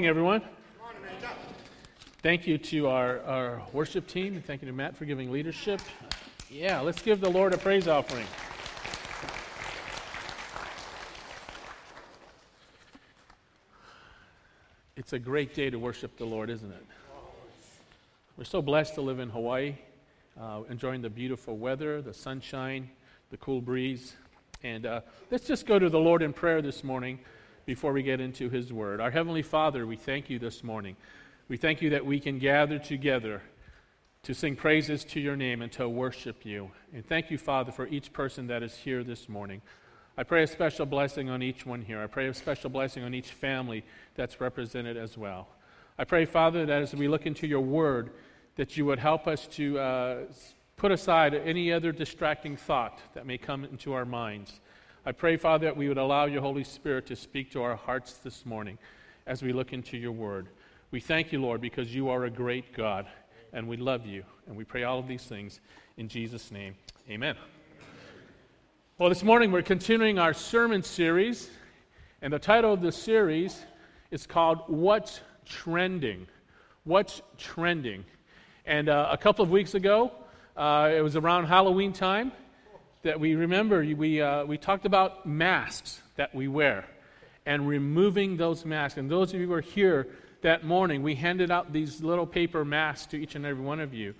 morning, everyone. Thank you to our, our worship team, and thank you to Matt for giving leadership. Yeah, let's give the Lord a praise offering. It's a great day to worship the Lord, isn't it? We're so blessed to live in Hawaii, uh, enjoying the beautiful weather, the sunshine, the cool breeze. And uh, let's just go to the Lord in prayer this morning before we get into His Word. Our Heavenly Father, we thank you this morning. We thank you that we can gather together to sing praises to your name and to worship you. And thank you, Father, for each person that is here this morning. I pray a special blessing on each one here. I pray a special blessing on each family that's represented as well. I pray, Father, that as we look into your word, that you would help us to uh, put aside any other distracting thought that may come into our minds. I pray, Father, that we would allow your Holy Spirit to speak to our hearts this morning as we look into your word. We thank you, Lord, because you are a great God, and we love you. And we pray all of these things in Jesus' name. Amen. Well, this morning we're continuing our sermon series, and the title of the series is called What's Trending? What's Trending? And uh, a couple of weeks ago, uh, it was around Halloween time that we remember we, uh, we talked about masks that we wear and removing those masks. And those of you who were here that morning, we handed out these little paper masks to each and every one of you.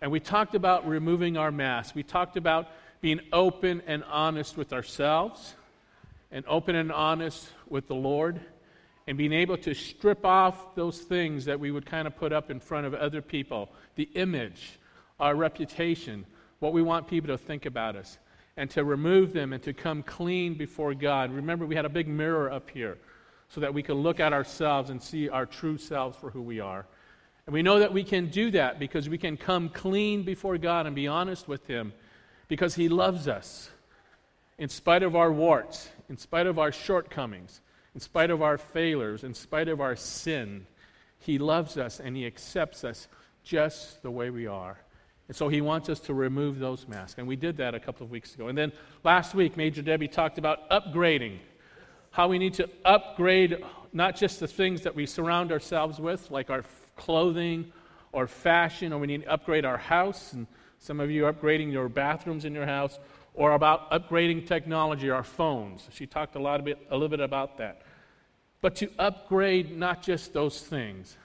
And we talked about removing our masks. We talked about being open and honest with ourselves and open and honest with the Lord and being able to strip off those things that we would kind of put up in front of other people the image, our reputation, what we want people to think about us, and to remove them and to come clean before God. Remember, we had a big mirror up here so that we could look at ourselves and see our true selves for who we are. And we know that we can do that because we can come clean before God and be honest with Him because He loves us. In spite of our warts, in spite of our shortcomings, in spite of our failures, in spite of our sin, He loves us and He accepts us just the way we are. And so He wants us to remove those masks. And we did that a couple of weeks ago. And then last week, Major Debbie talked about upgrading. How we need to upgrade not just the things that we surround ourselves with, like our clothing or fashion, or we need to upgrade our house and some of you are upgrading your bathrooms in your house, or about upgrading technology, our phones. She talked a, lot bit, a little bit about that. But to upgrade not just those things,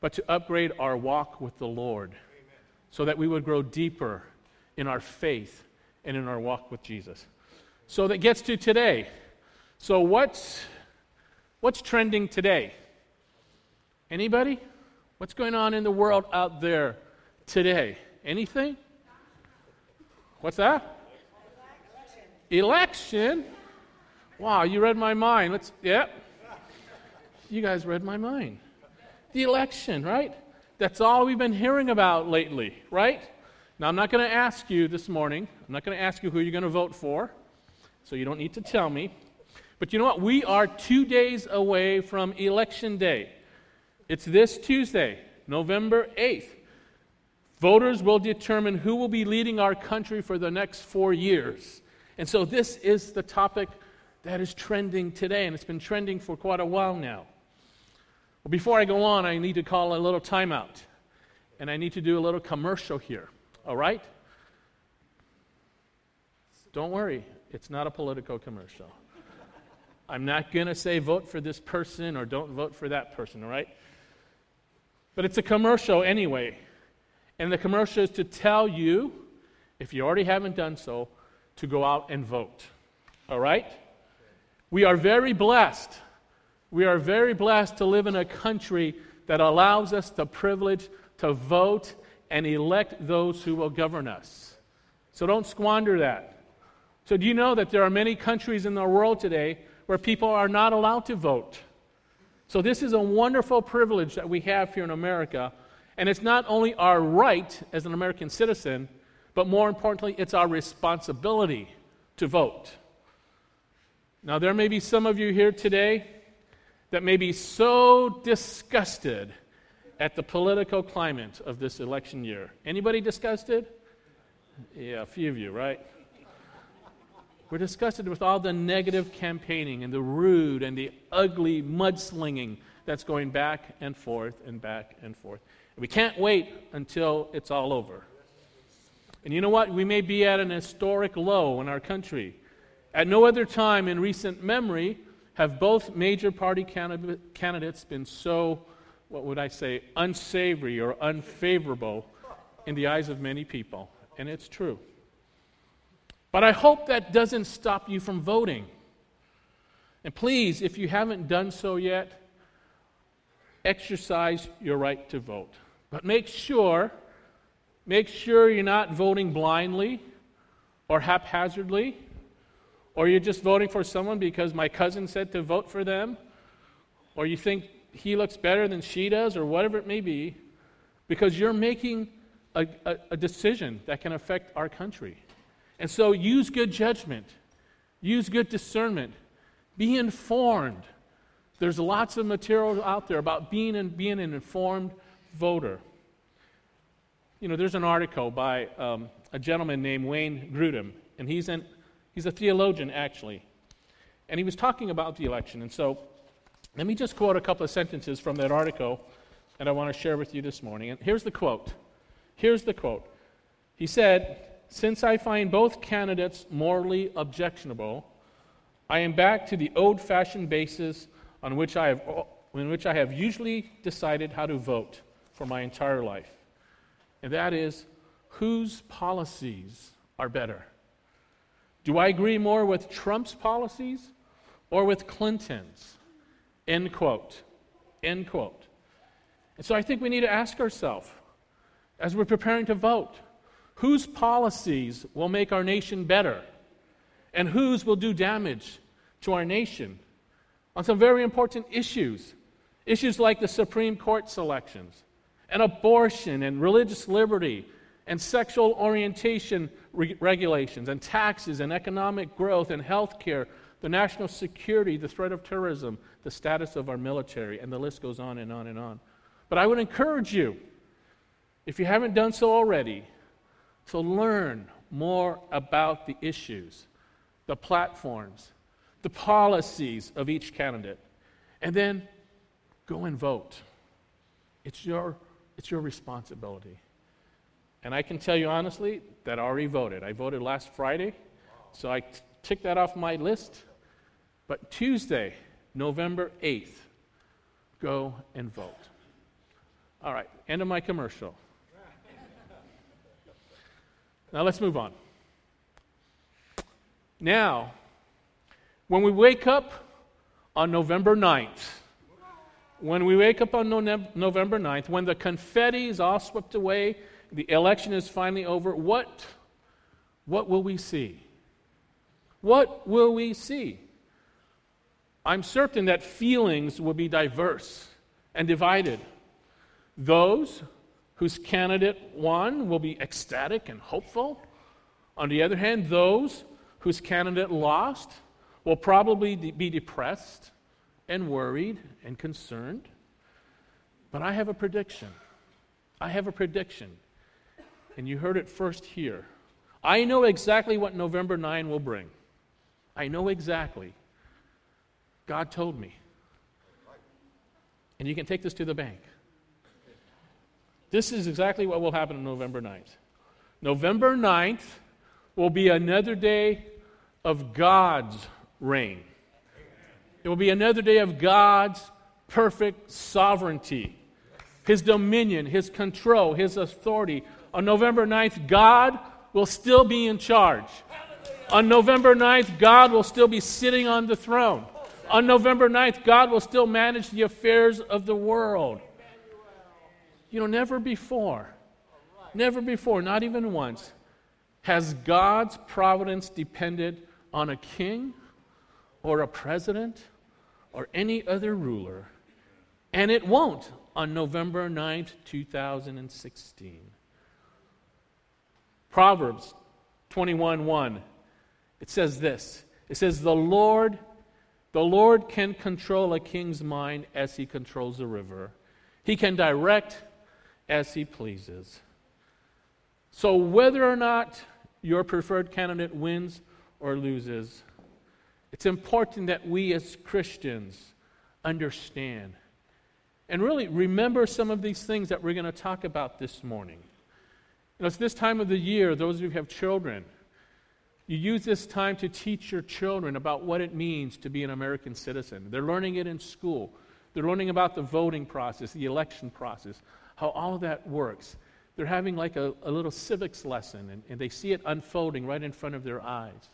but to upgrade our walk with the Lord. So that we would grow deeper in our faith and in our walk with Jesus. So that gets to today. So what's what's trending today? Anybody? What's going on in the world out there today? Anything? What's that? Election. Wow, you read my mind. Let's, yep. You guys read my mind. The election, right? That's all we've been hearing about lately, right? Now, I'm not going to ask you this morning, I'm not going to ask you who you're going to vote for, so you don't need to tell me. But you know what? We are two days away from Election Day. It's this Tuesday, November 8th. Voters will determine who will be leading our country for the next four years. And so this is the topic that is trending today, and it's been trending for quite a while now. Before I go on, I need to call a little timeout, and I need to do a little commercial here, all right? Don't worry, it's not a political commercial. I'm not going to say vote for this person or don't vote for that person, all right? But it's a commercial anyway. And the commercial is to tell you, if you already haven't done so, to go out and vote. All right? We are very blessed. We are very blessed to live in a country that allows us the privilege to vote and elect those who will govern us. So don't squander that. So, do you know that there are many countries in the world today where people are not allowed to vote? So, this is a wonderful privilege that we have here in America and it's not only our right as an American citizen, but more importantly, it's our responsibility to vote. Now, there may be some of you here today that may be so disgusted at the political climate of this election year. Anybody disgusted? Yeah, a few of you, right? We're disgusted with all the negative campaigning and the rude and the ugly mudslinging that's going back and forth and back and forth. And we can't wait until it's all over. And you know what? We may be at an historic low in our country. At no other time in recent memory have both major party candidates been so, what would I say, unsavory or unfavorable in the eyes of many people. And it's true. But I hope that doesn't stop you from voting. And please, if you haven't done so yet, exercise your right to vote. But make sure, make sure you're not voting blindly or haphazardly, or you're just voting for someone because my cousin said to vote for them, or you think he looks better than she does, or whatever it may be, because you're making a, a, a decision that can affect our country. And so use good judgment, use good discernment, be informed. There's lots of material out there about being, and being an informed voter. You know, there's an article by um, a gentleman named Wayne Grudem, and he's, an, he's a theologian, actually. And he was talking about the election. And so let me just quote a couple of sentences from that article that I want to share with you this morning. And here's the quote. Here's the quote. He said, Since I find both candidates morally objectionable, I am back to the old fashioned basis on which, I have, in which I have usually decided how to vote for my entire life. And that is whose policies are better? Do I agree more with Trump's policies or with Clinton's? End quote. End quote. And so I think we need to ask ourselves as we're preparing to vote whose policies will make our nation better and whose will do damage to our nation on some very important issues. Issues like the Supreme Court selections, and abortion, and religious liberty, and sexual orientation re- regulations, and taxes, and economic growth, and health care, the national security, the threat of terrorism, the status of our military, and the list goes on and on and on. But I would encourage you, if you haven't done so already, to learn more about the issues, the platforms, the policies of each candidate, and then go and vote. It's your, it's your responsibility. And I can tell you honestly that I already voted. I voted last Friday, so I t- ticked that off my list. But Tuesday, November 8th, go and vote. All right, end of my commercial. Now let's move on. Now, when we wake up on November 9th, when we wake up on November 9th, when the confetti is all swept away, the election is finally over, what, what will we see? What will we see? I'm certain that feelings will be diverse and divided. Those whose candidate won will be ecstatic and hopeful. On the other hand, those whose candidate lost will probably be depressed and worried and concerned. But I have a prediction. I have a prediction. And you heard it first here. I know exactly what November 9 will bring. I know exactly. God told me. And you can take this to the bank. This is exactly what will happen on November 9th. November 9th will be another day of God's reign. It will be another day of God's perfect sovereignty, His dominion, His control, His authority. On November 9th, God will still be in charge. On November 9th, God will still be sitting on the throne. On November 9th, God will still manage the affairs of the world. You know, never before, never before, not even once, has God's providence depended on a king or a president or any other ruler. And it won't on November 9th, 2016. Proverbs 21 1. It says this. It says, The Lord, the Lord can control a king's mind as he controls a river. He can direct as he pleases. So, whether or not your preferred candidate wins or loses, it's important that we as Christians understand and really remember some of these things that we're going to talk about this morning. You know, it's this time of the year, those of you who have children, you use this time to teach your children about what it means to be an American citizen. They're learning it in school. They're learning about the voting process, the election process, how all of that works. They're having like a, a little civics lesson, and, and they see it unfolding right in front of their eyes.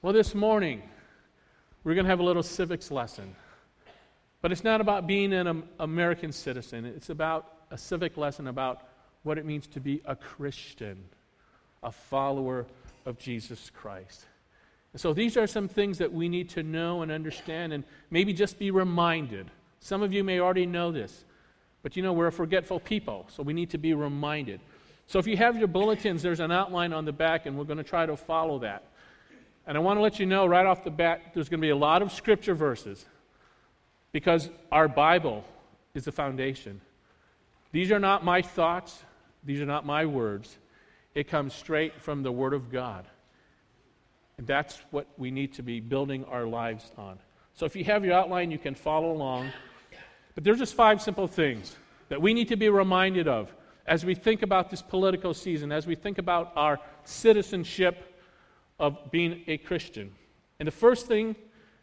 Well, this morning, we're going to have a little civics lesson. But it's not about being an American citizen, it's about a civic lesson about what it means to be a Christian, a follower of Jesus Christ. And so these are some things that we need to know and understand and maybe just be reminded. Some of you may already know this, but you know, we're a forgetful people, so we need to be reminded. So if you have your bulletins, there's an outline on the back, and we're going to try to follow that. And I want to let you know right off the bat, there's going to be a lot of scripture verses because our Bible is the foundation. These are not my thoughts, these are not my words. It comes straight from the Word of God. And that's what we need to be building our lives on. So if you have your outline, you can follow along. But there's just five simple things that we need to be reminded of as we think about this political season, as we think about our citizenship of being a Christian. And the first thing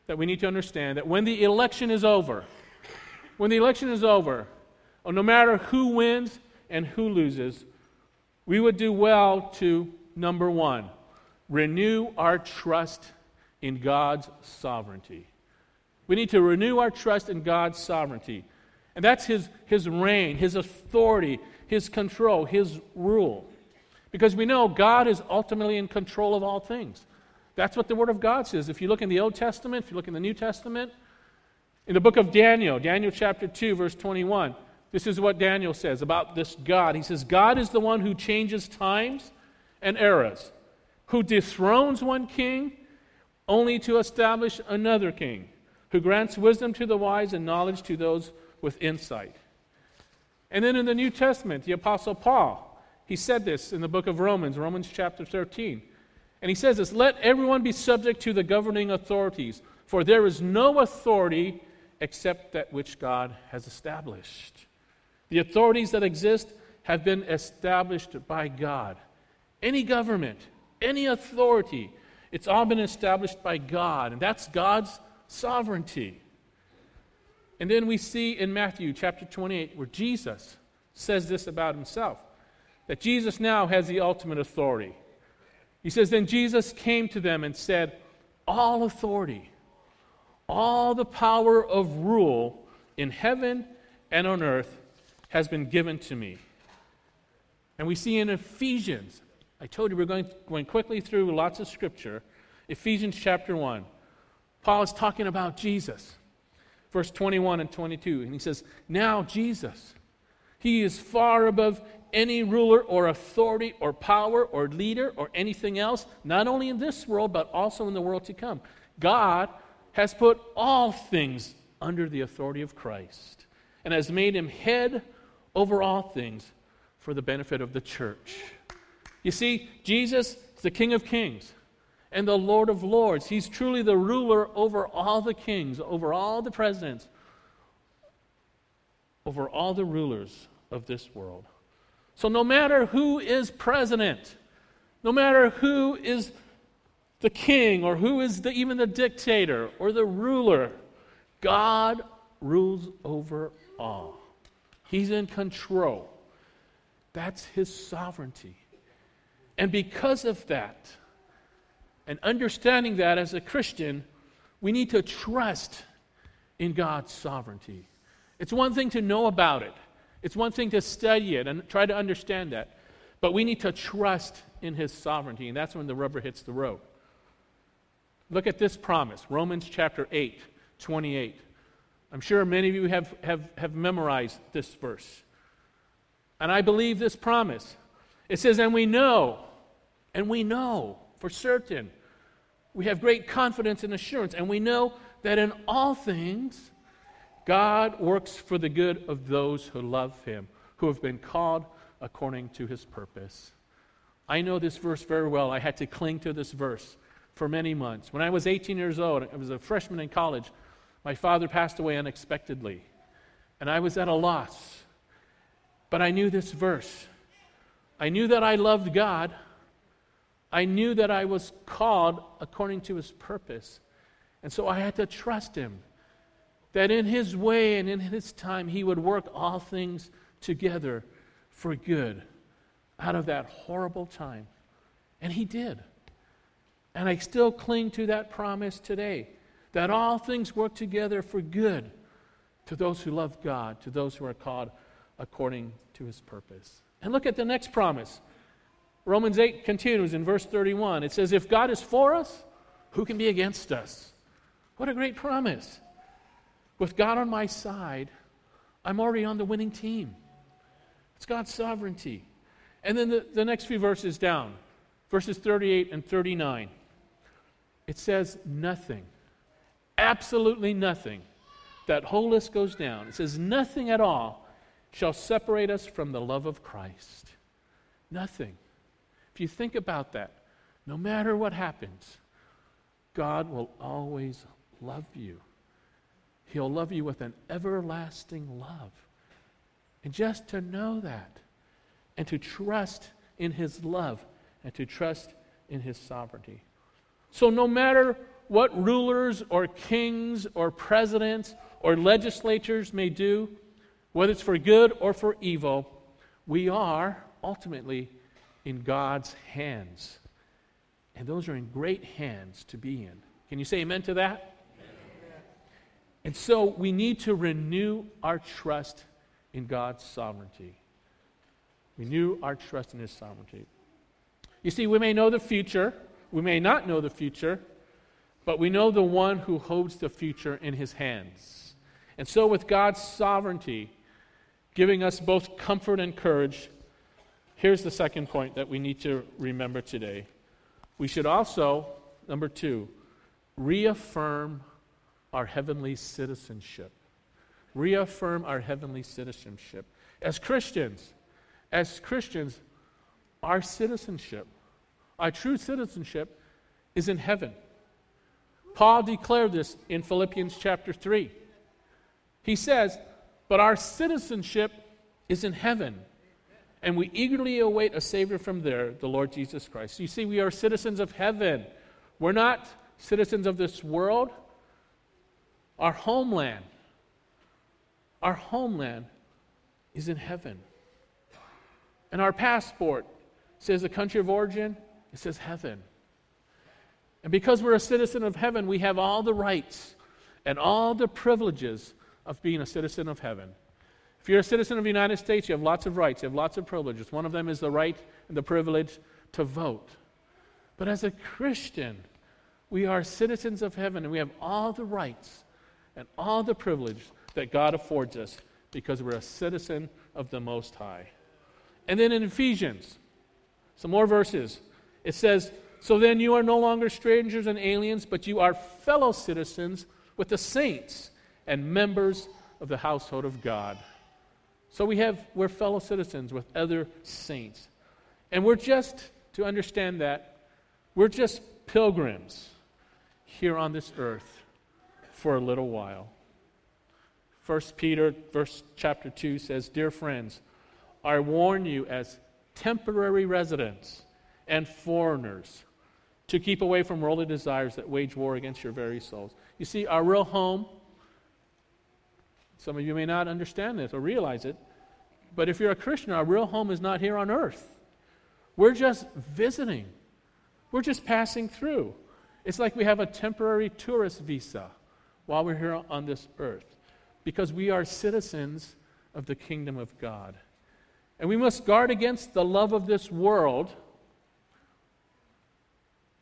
that we need to understand that when the election is over, when the election is over, or no matter who wins and who loses, we would do well to, number one, renew our trust in God's sovereignty. We need to renew our trust in God's sovereignty. And that's his, his reign, his authority, his control, his rule. Because we know God is ultimately in control of all things. That's what the Word of God says. If you look in the Old Testament, if you look in the New Testament, in the book of Daniel, Daniel chapter 2, verse 21, this is what Daniel says about this God. He says, God is the one who changes times and eras, who dethrones one king only to establish another king, who grants wisdom to the wise and knowledge to those with insight. And then in the New Testament, the Apostle Paul, he said this in the book of Romans, Romans chapter 13. And he says this Let everyone be subject to the governing authorities, for there is no authority except that which God has established. The authorities that exist have been established by God. Any government, any authority, it's all been established by God, and that's God's sovereignty. And then we see in Matthew chapter 28 where Jesus says this about himself that Jesus now has the ultimate authority. He says, Then Jesus came to them and said, All authority, all the power of rule in heaven and on earth has been given to me. And we see in Ephesians, I told you we're going, going quickly through lots of scripture. Ephesians chapter 1. Paul is talking about Jesus, verse 21 and 22. And he says, Now Jesus, he is far above any ruler or authority or power or leader or anything else, not only in this world, but also in the world to come. God has put all things under the authority of Christ and has made him head over all things for the benefit of the church. You see, Jesus is the King of kings and the Lord of lords. He's truly the ruler over all the kings, over all the presidents, over all the rulers of this world. So, no matter who is president, no matter who is the king or who is the, even the dictator or the ruler, God rules over all. He's in control. That's his sovereignty. And because of that, and understanding that as a Christian, we need to trust in God's sovereignty. It's one thing to know about it, it's one thing to study it and try to understand that. But we need to trust in his sovereignty, and that's when the rubber hits the road. Look at this promise Romans chapter 8, 28. I'm sure many of you have, have, have memorized this verse. And I believe this promise. It says, And we know, and we know for certain, we have great confidence and assurance, and we know that in all things, God works for the good of those who love Him, who have been called according to His purpose. I know this verse very well. I had to cling to this verse for many months. When I was 18 years old, I was a freshman in college. My father passed away unexpectedly. and I was at a loss. But I knew this verse. I knew that I loved God. I knew that I was called according to his purpose. And so I had to trust him that in his way and in his time he would work all things together for good out of that horrible time. And he did. And I still cling to that promise today that all things work together for good to those who love God, to those who are called according to his purpose. And look at the next promise. Romans 8 continues in verse 31. It says, If God is for us, who can be against us? What a great promise. With God on my side, I'm already on the winning team. It's God's sovereignty. And then the, the next few verses down, verses 38 and 39, it says, Nothing, absolutely nothing. That whole list goes down. It says, Nothing at all shall separate us from the love of Christ. Nothing. If you think about that, no matter what happens, God will always love you. He'll love you with an everlasting love. And just to know that, and to trust in His love, and to trust in His sovereignty. So, no matter what rulers or kings or presidents or legislatures may do, whether it's for good or for evil, we are ultimately in God's hands. And those are in great hands to be in. Can you say amen to that? And so we need to renew our trust in God's sovereignty. Renew our trust in His sovereignty. You see, we may know the future, we may not know the future, but we know the one who holds the future in his hands. And so, with God's sovereignty giving us both comfort and courage, here's the second point that we need to remember today. We should also, number two, reaffirm our heavenly citizenship. Reaffirm our heavenly citizenship. As Christians, as Christians, our citizenship, our true citizenship, is in heaven. Paul declared this in Philippians chapter 3. He says, But our citizenship is in heaven, and we eagerly await a Savior from there, the Lord Jesus Christ. You see, we are citizens of heaven. We're not citizens of this world. Our homeland, our homeland is in heaven. And our passport says the country of origin, it says heaven. And because we're a citizen of heaven, we have all the rights and all the privileges of being a citizen of heaven. If you're a citizen of the United States, you have lots of rights, you have lots of privileges. One of them is the right and the privilege to vote. But as a Christian, we are citizens of heaven and we have all the rights and all the privilege that God affords us because we're a citizen of the Most High. And then in Ephesians, some more verses, it says, so then you are no longer strangers and aliens, but you are fellow citizens with the saints and members of the household of God. So we have we're fellow citizens with other saints. And we're just to understand that we're just pilgrims here on this earth for a little while. First Peter verse chapter 2 says, "Dear friends, I warn you as temporary residents and foreigners to keep away from worldly desires that wage war against your very souls. You see, our real home, some of you may not understand this or realize it, but if you're a Christian, our real home is not here on earth. We're just visiting, we're just passing through. It's like we have a temporary tourist visa while we're here on this earth because we are citizens of the kingdom of God. And we must guard against the love of this world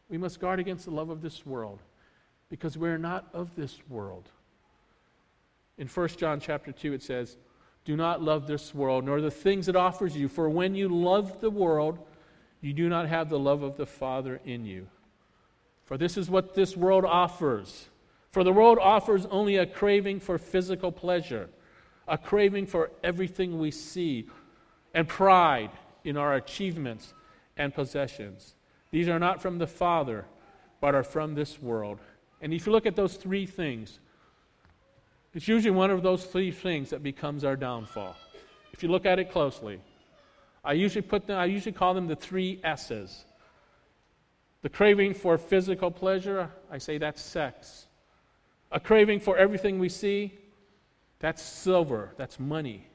we must guard against the love of this world because we're not of this world. In 1 John chapter 2 it says, "Do not love this world nor the things it offers you, for when you love the world, you do not have the love of the Father in you. For this is what this world offers. For the world offers only a craving for physical pleasure, a craving for everything we see, and pride in our achievements and possessions." These are not from the Father, but are from this world. And if you look at those three things It's usually one of those three things that becomes our downfall. If you look at it closely, I usually put them, I usually call them the three S's. The craving for physical pleasure, I say that's sex. A craving for everything we see, that's silver, that's money.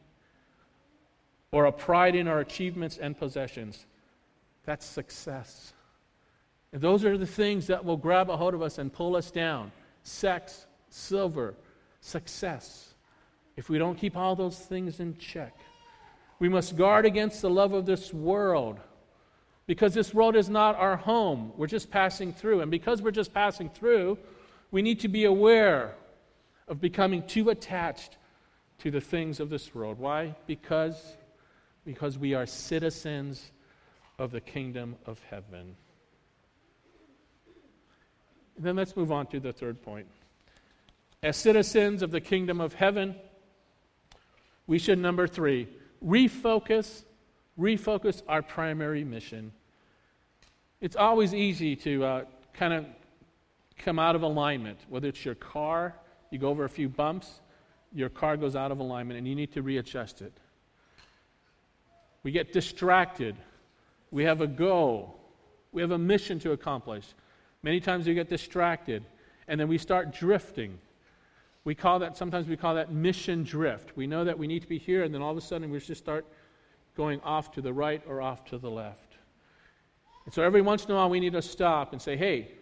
Or a pride in our achievements and possessions, that's success. And those are the things that will grab a hold of us and pull us down sex, silver, success. If we don't keep all those things in check, we must guard against the love of this world because this world is not our home. We're just passing through. And because we're just passing through, we need to be aware of becoming too attached to the things of this world. Why? Because, because we are citizens of the kingdom of heaven. Then let's move on to the third point. As citizens of the kingdom of heaven, we should, number three, refocus, refocus our primary mission. It's always easy to uh, kind of come out of alignment, whether it's your car, you go over a few bumps, your car goes out of alignment, and you need to readjust it. We get distracted. We have a goal. We have a mission to accomplish. Many times we get distracted, and then we start drifting. We call that, sometimes we call that mission drift. We know that we need to be here, and then all of a sudden we just start going off to the right or off to the left. And so every once in a while we need to stop and say, hey,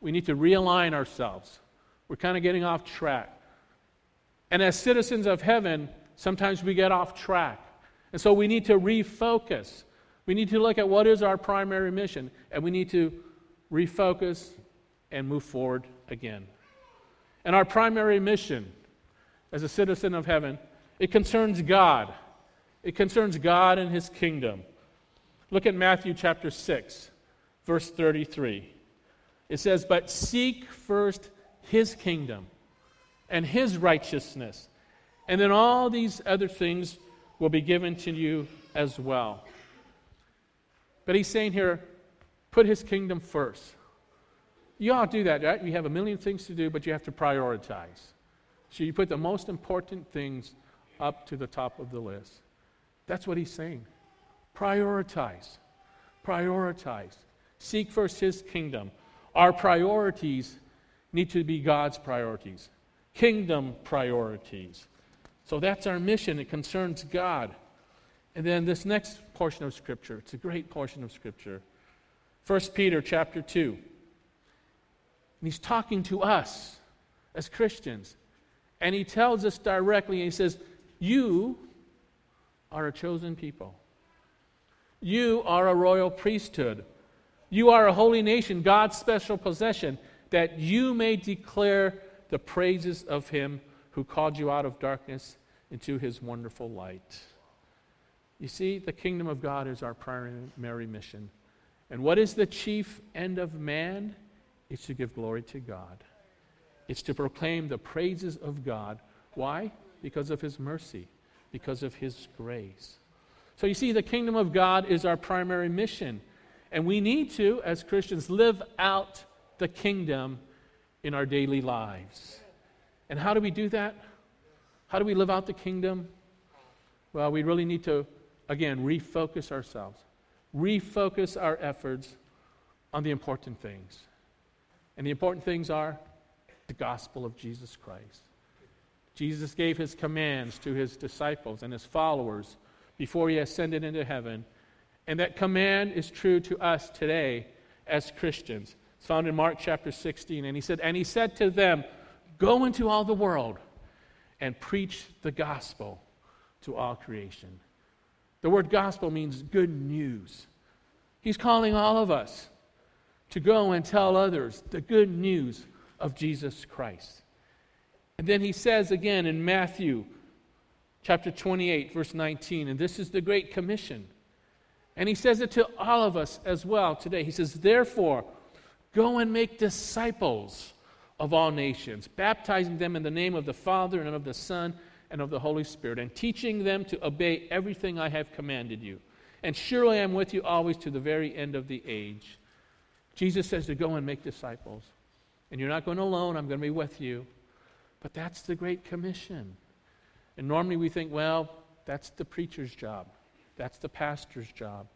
we need to realign ourselves. We're kind of getting off track. And as citizens of heaven, sometimes we get off track. And so we need to refocus. We need to look at what is our primary mission, and we need to refocus and move forward again. And our primary mission as a citizen of heaven, it concerns God. It concerns God and his kingdom. Look at Matthew chapter 6, verse 33. It says, But seek first his kingdom and his righteousness, and then all these other things will be given to you as well. But he's saying here, put his kingdom first. You all do that, right? You have a million things to do, but you have to prioritize. So you put the most important things up to the top of the list. That's what he's saying. Prioritize. Prioritize. Seek first his kingdom. Our priorities need to be God's priorities, kingdom priorities. So that's our mission. It concerns God. And then this next portion of Scripture, it's a great portion of Scripture. 1 Peter chapter 2. And he's talking to us as Christians. And he tells us directly, and he says, You are a chosen people. You are a royal priesthood. You are a holy nation, God's special possession, that you may declare the praises of him who called you out of darkness into his wonderful light. You see, the kingdom of God is our primary mission. And what is the chief end of man? It's to give glory to God. It's to proclaim the praises of God. Why? Because of his mercy, because of his grace. So you see, the kingdom of God is our primary mission. And we need to, as Christians, live out the kingdom in our daily lives. And how do we do that? How do we live out the kingdom? Well, we really need to, again, refocus ourselves, refocus our efforts on the important things. And the important things are the gospel of Jesus Christ. Jesus gave his commands to his disciples and his followers before he ascended into heaven. And that command is true to us today as Christians. It's found in Mark chapter 16. And he said, And he said to them, Go into all the world and preach the gospel to all creation. The word gospel means good news. He's calling all of us to go and tell others the good news of Jesus Christ. And then he says again in Matthew chapter 28, verse 19. And this is the Great Commission. And he says it to all of us as well today. He says, Therefore, go and make disciples of all nations, baptizing them in the name of the Father and of the Son and of the Holy Spirit, and teaching them to obey everything I have commanded you. And surely I am with you always to the very end of the age. Jesus says to go and make disciples. And you're not going alone, I'm going to be with you. But that's the Great Commission. And normally we think, well, that's the preacher's job. That's the pastor's job.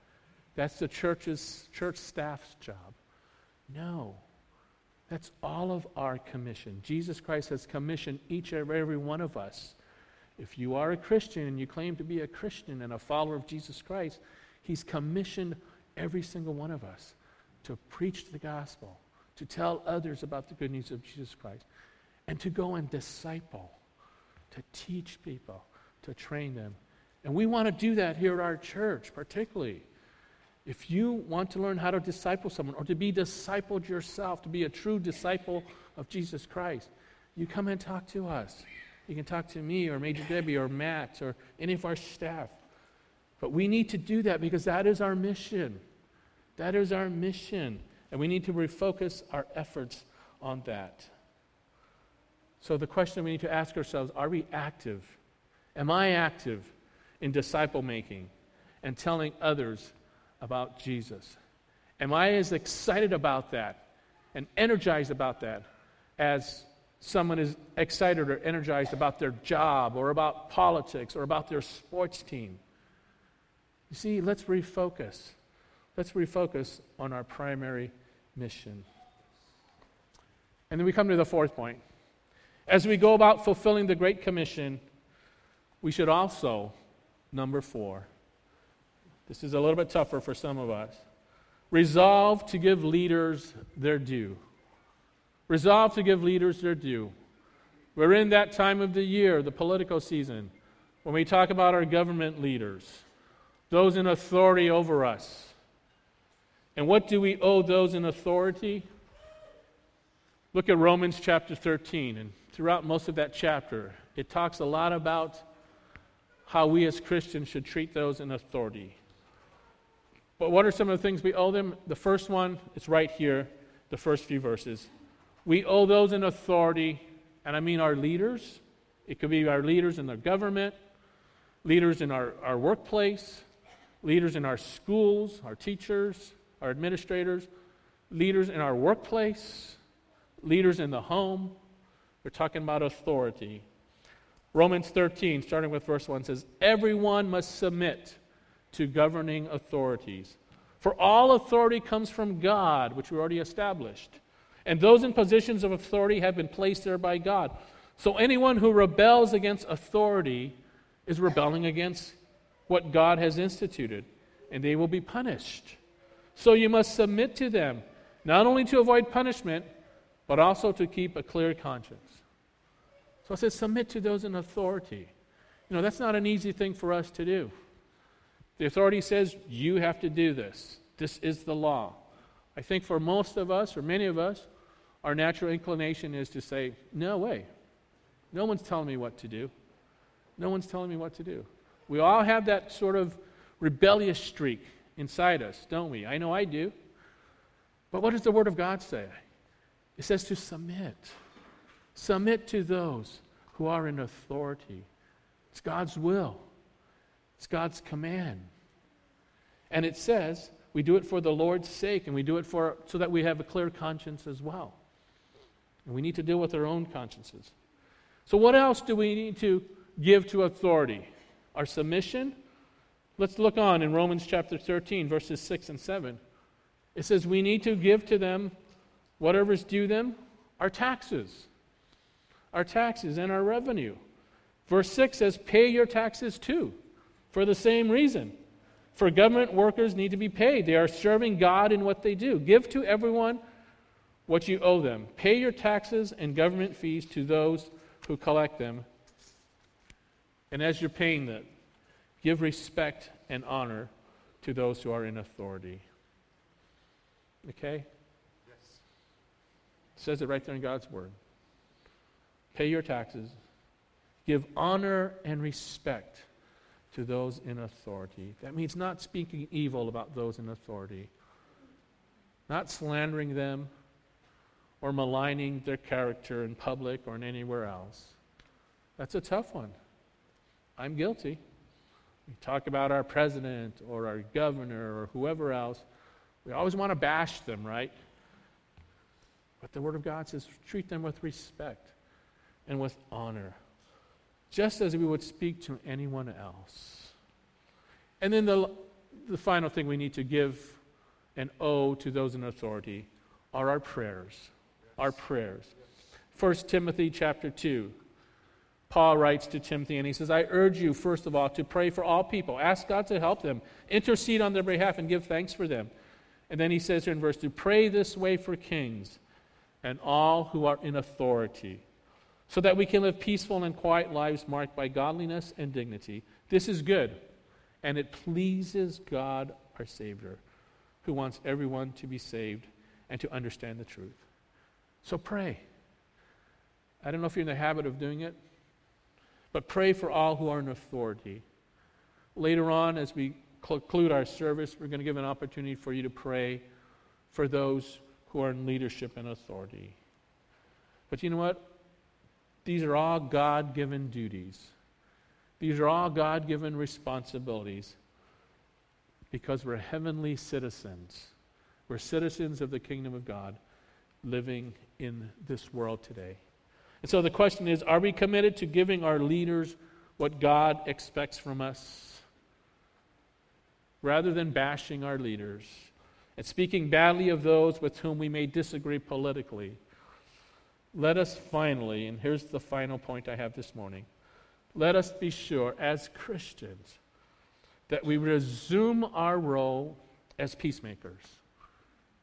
That's the church's church staff's job. No. That's all of our commission. Jesus Christ has commissioned each and every one of us. If you are a Christian and you claim to be a Christian and a follower of Jesus Christ, He's commissioned every single one of us to preach the gospel, to tell others about the good news of Jesus Christ, and to go and disciple, to teach people, to train them. And we want to do that here at our church, particularly. If you want to learn how to disciple someone or to be discipled yourself, to be a true disciple of Jesus Christ, you come and talk to us. You can talk to me or Major Debbie or Matt or any of our staff. But we need to do that because that is our mission. That is our mission. And we need to refocus our efforts on that. So, the question we need to ask ourselves are we active? Am I active in disciple making and telling others about Jesus? Am I as excited about that and energized about that as someone is excited or energized about their job or about politics or about their sports team? You see, let's refocus. Let's refocus on our primary mission. And then we come to the fourth point. As we go about fulfilling the Great Commission, we should also, number four, this is a little bit tougher for some of us, resolve to give leaders their due. Resolve to give leaders their due. We're in that time of the year, the political season, when we talk about our government leaders, those in authority over us. And what do we owe those in authority? Look at Romans chapter 13. And throughout most of that chapter, it talks a lot about how we as Christians should treat those in authority. But what are some of the things we owe them? The first one is right here, the first few verses. We owe those in authority, and I mean our leaders. It could be our leaders in the government, leaders in our, our workplace, leaders in our schools, our teachers, our administrators, leaders in our workplace, leaders in the home. We're talking about authority. Romans 13, starting with verse 1, says, Everyone must submit to governing authorities. For all authority comes from God, which we already established. And those in positions of authority have been placed there by God. So anyone who rebels against authority is rebelling against what God has instituted, and they will be punished. So you must submit to them, not only to avoid punishment, but also to keep a clear conscience. So I says, submit to those in authority. You know, that's not an easy thing for us to do. The authority says, you have to do this. This is the law. I think for most of us, or many of us, our natural inclination is to say, no way. No one's telling me what to do. No one's telling me what to do. We all have that sort of rebellious streak inside us, don't we? I know I do. But what does the Word of God say? It says to submit. Submit to those who are in authority. It's God's will, it's God's command. And it says we do it for the Lord's sake, and we do it for, so that we have a clear conscience as well. And we need to deal with our own consciences. So, what else do we need to give to authority? Our submission, Let's look on in Romans chapter 13, verses 6 and 7. It says, We need to give to them whatever's due them, our taxes. Our taxes and our revenue. Verse 6 says, Pay your taxes too, for the same reason. For government workers need to be paid. They are serving God in what they do. Give to everyone what you owe them. Pay your taxes and government fees to those who collect them. And as you're paying them, Give respect and honor to those who are in authority. Okay? Yes. It says it right there in God's Word. Pay your taxes. Give honor and respect to those in authority. That means not speaking evil about those in authority, not slandering them or maligning their character in public or in anywhere else. That's a tough one. I'm guilty. We talk about our president or our governor or whoever else. We always want to bash them, right? But the Word of God says treat them with respect. and with honor, just as we would speak to anyone else. And then the, the final thing we need to give and owe to those in authority are our prayers. Our prayers. 1 Timothy chapter 2. Paul writes to Timothy and he says, I urge you, first of all, to pray for all people. Ask God to help them, intercede on their behalf, and give thanks for them. And then he says here in verse 2 Pray this way for kings and all who are in authority, so that we can live peaceful and quiet lives marked by godliness and dignity. This is good, and it pleases God our Savior, who wants everyone to be saved and to understand the truth. So pray. I don't know if you're in the habit of doing it, but pray for all who are in authority. Later on, as we conclude our service, we're going to give an opportunity for you to pray for those who are in leadership and authority. But you know what? These are all God given duties. These are all God given responsibilities because we're heavenly citizens. We're citizens of the kingdom of God living in this world today. And so the question is are we committed to giving our leaders what God expects from us? Rather than bashing our leaders and speaking badly of those with whom we may disagree politically, let us finally, and here's the final point I have this morning let us be sure as Christians that we resume our role as peacemakers.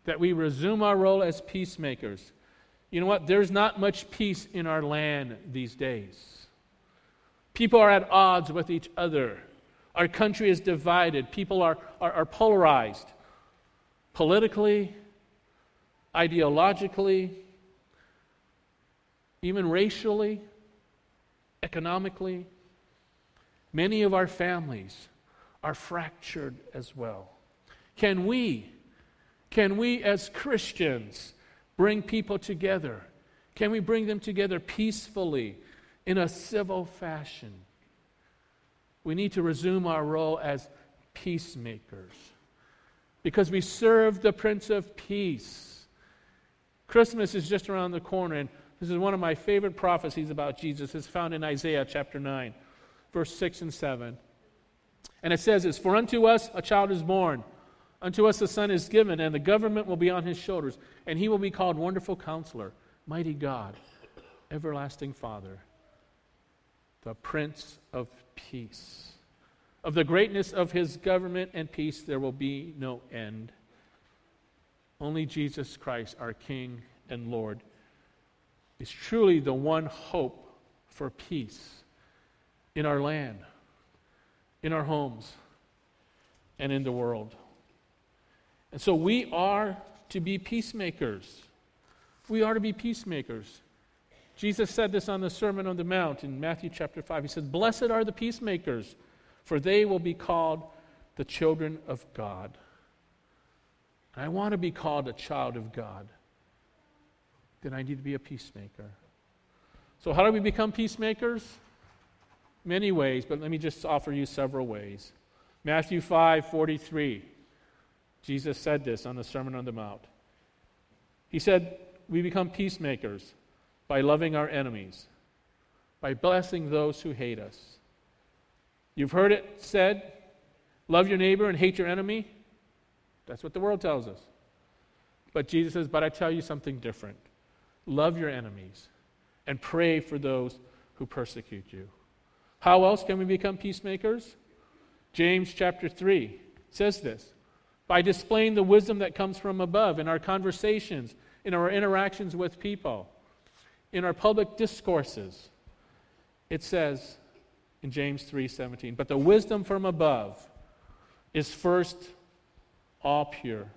That we resume our role as peacemakers. You know what? There's not much peace in our land these days. People are at odds with each other. Our country is divided. People are, are, are polarized politically, ideologically, even racially, economically. Many of our families are fractured as well. Can we, can we as Christians, bring people together? Can we bring them together peacefully in a civil fashion? We need to resume our role as peacemakers because we serve the Prince of Peace. Christmas is just around the corner, and this is one of my favorite prophecies about Jesus. It's found in Isaiah chapter 9, verse 6 and 7. And it says this For unto us a child is born, unto us a son is given, and the government will be on his shoulders, and he will be called Wonderful Counselor, Mighty God, Everlasting Father, the Prince of Peace. Of the greatness of his government and peace, there will be no end. Only Jesus Christ, our King and Lord, is truly the one hope for peace in our land, in our homes, and in the world. And so we are to be peacemakers. We are to be peacemakers. Jesus said this on the Sermon on the Mount in Matthew chapter 5. He said, Blessed are the peacemakers for they will be called the children of God. And I want to be called a child of God. Then I need to be a peacemaker. So, how do we become peacemakers? Many ways, but let me just offer you several ways. Matthew 5 43. Jesus said this on the Sermon on the Mount. He said, We become peacemakers by loving our enemies, by blessing those who hate us You've heard it said, love your neighbor and hate your enemy. That's what the world tells us. But Jesus says, but I tell you something different. Love your enemies and pray for those who persecute you. How else can we become peacemakers? James chapter 3 says this by displaying the wisdom that comes from above in our conversations, in our interactions with people, in our public discourses. It says, in James 3:17. But the wisdom from above is first all pure.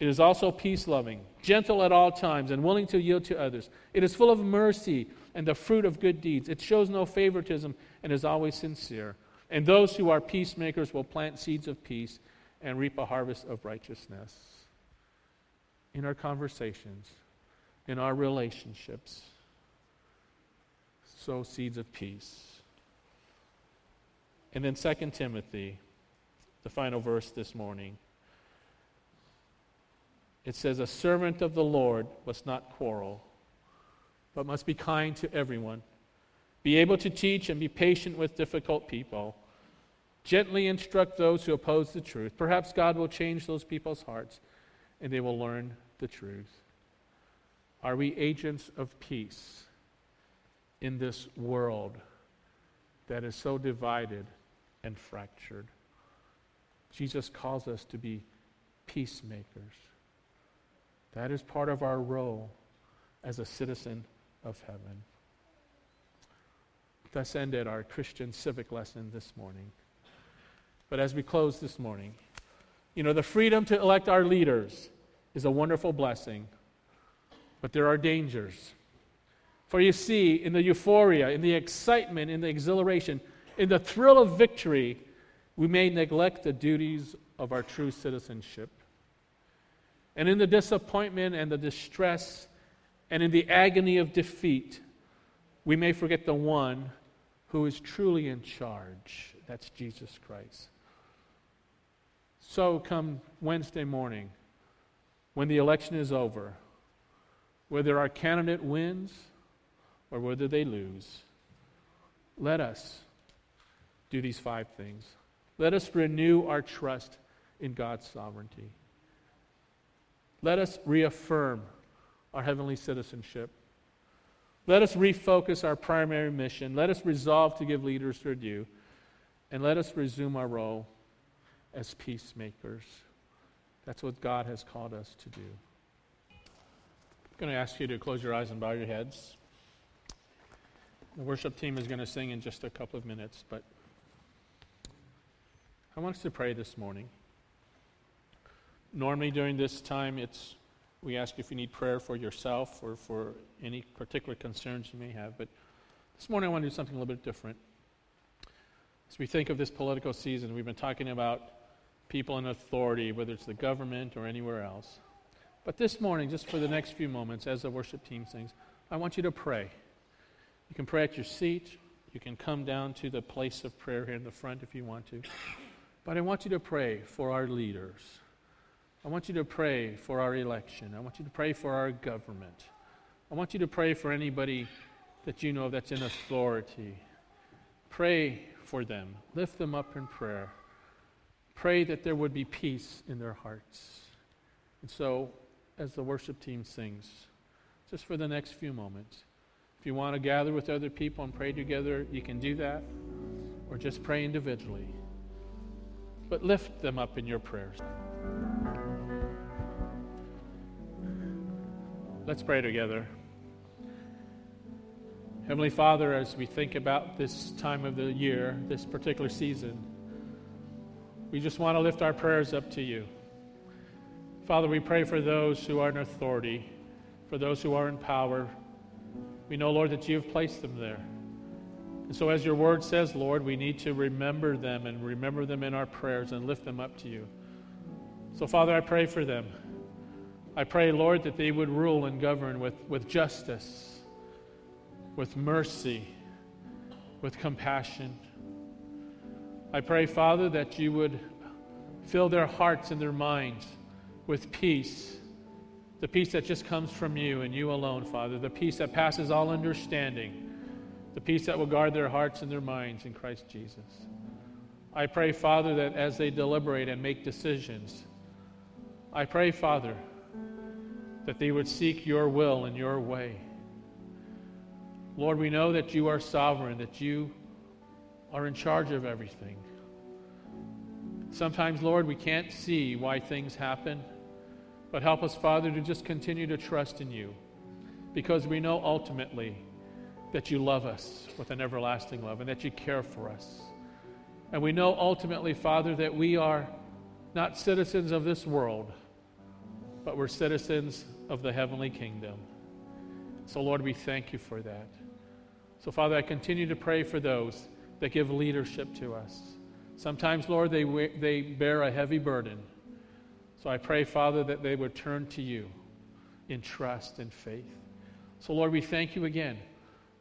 It is also peace loving, gentle at all times, and willing to yield to others. It is full of mercy and the fruit of good deeds. It shows no favoritism and is always sincere. And those who are peacemakers will plant seeds of peace and reap a harvest of righteousness. In our conversations, in our relationships, sow seeds of peace. And then 2 Timothy, the final verse this morning. It says, A servant of the Lord must not quarrel, but must be kind to everyone. Be able to teach and be patient with difficult people. Gently instruct those who oppose the truth. Perhaps God will change those people's hearts and they will learn the truth. Are we agents of peace in this world that is so divided and fractured? Jesus calls us to be peacemakers. That is part of our role as a citizen of heaven. Thus ended our Christian civic lesson this morning. But as we close this morning, you know, the freedom to elect our leaders is a wonderful blessing, but there are dangers. For you see, in the euphoria, in the excitement, in the exhilaration, in the thrill of victory, we may neglect the duties of our true citizenship. And in the disappointment and the distress and in the agony of defeat, we may forget the one who is truly in charge. That's Jesus Christ. So, come Wednesday morning, when the election is over, whether our candidate wins or whether they lose, let us do these five things. Let us renew our trust in God's sovereignty. Let us reaffirm our heavenly citizenship. Let us refocus our primary mission. Let us resolve to give leaders their due. And let us resume our role as peacemakers. That's what God has called us to do. I'm going to ask you to close your eyes and bow your heads. The worship team is going to sing in just a couple of minutes, but I want us to pray this morning. Normally, during this time, it's we ask if you need prayer for yourself or for any particular concerns you may have. But this morning I want to do something a little bit different. As we think of this political season, we've been talking about people in authority, whether it's the government or anywhere else. But this morning, just for the next few moments, as the worship team sings, I want you to pray. You can pray at your seat. You can come down to the place of prayer here in the front if you want to. But I want you to pray for our leaders. I want you to pray for our election. I want you to pray for our government. I want you to pray for anybody that you know that's in authority. Pray for them. Lift them up in prayer. Pray that there would be peace in their hearts. And so, as the worship team sings, just for the next few moments, if you want to gather with other people and pray together, you can do that, or just pray individually. But lift them up in your prayers. Let's pray together. Heavenly Father, as we think about this time of the year, this particular season, we just want to lift our prayers up to you. Father, we pray for those who are in authority, for those who are in power. We know, Lord, that you have placed them there. And so, as your word says, Lord, we need to remember them and remember them in our prayers and lift them up to you. So, Father, I pray for them. I pray, Lord, that they would rule and govern with, with justice, with mercy, with compassion. I pray, Father, that you would fill their hearts and their minds with peace, the peace that just comes from you and you alone, Father, the peace that passes all understanding, the peace that will guard their hearts and their minds in Christ Jesus. I pray, Father, that as they deliberate and make decisions, I pray, Father, that they would seek your will and your way. Lord, we know that you are sovereign, that you are in charge of everything. Sometimes, Lord, we can't see why things happen, but help us, Father, to just continue to trust in you because we know ultimately that you love us with an everlasting love and that you care for us. And we know ultimately, Father, that we are not citizens of this world, but we're citizens of the heavenly kingdom. So, Lord, we thank you for that. So, Father, I continue to pray for those that give leadership to us. Sometimes, Lord, they, they bear a heavy burden. So I pray, Father, that they would turn to you in trust and faith. So, Lord, we thank you again.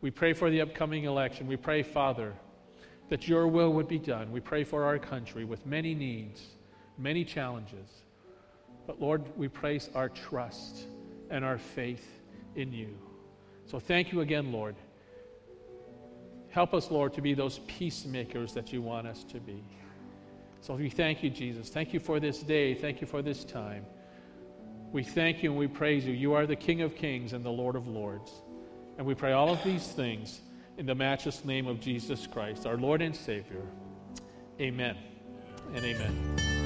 We pray for the upcoming election. We pray, Father, that your will would be done. We pray for our country with many needs, many challenges. But, Lord, we place our trust and our faith in you. So thank you again, Lord. Help us, Lord, to be those peacemakers that you want us to be. So we thank you, Jesus. Thank you for this day. Thank you for this time. We thank you and we praise you. You are the King of kings and the Lord of lords. And we pray all of these things in the matchless name of Jesus Christ, our Lord and Savior. Amen and amen.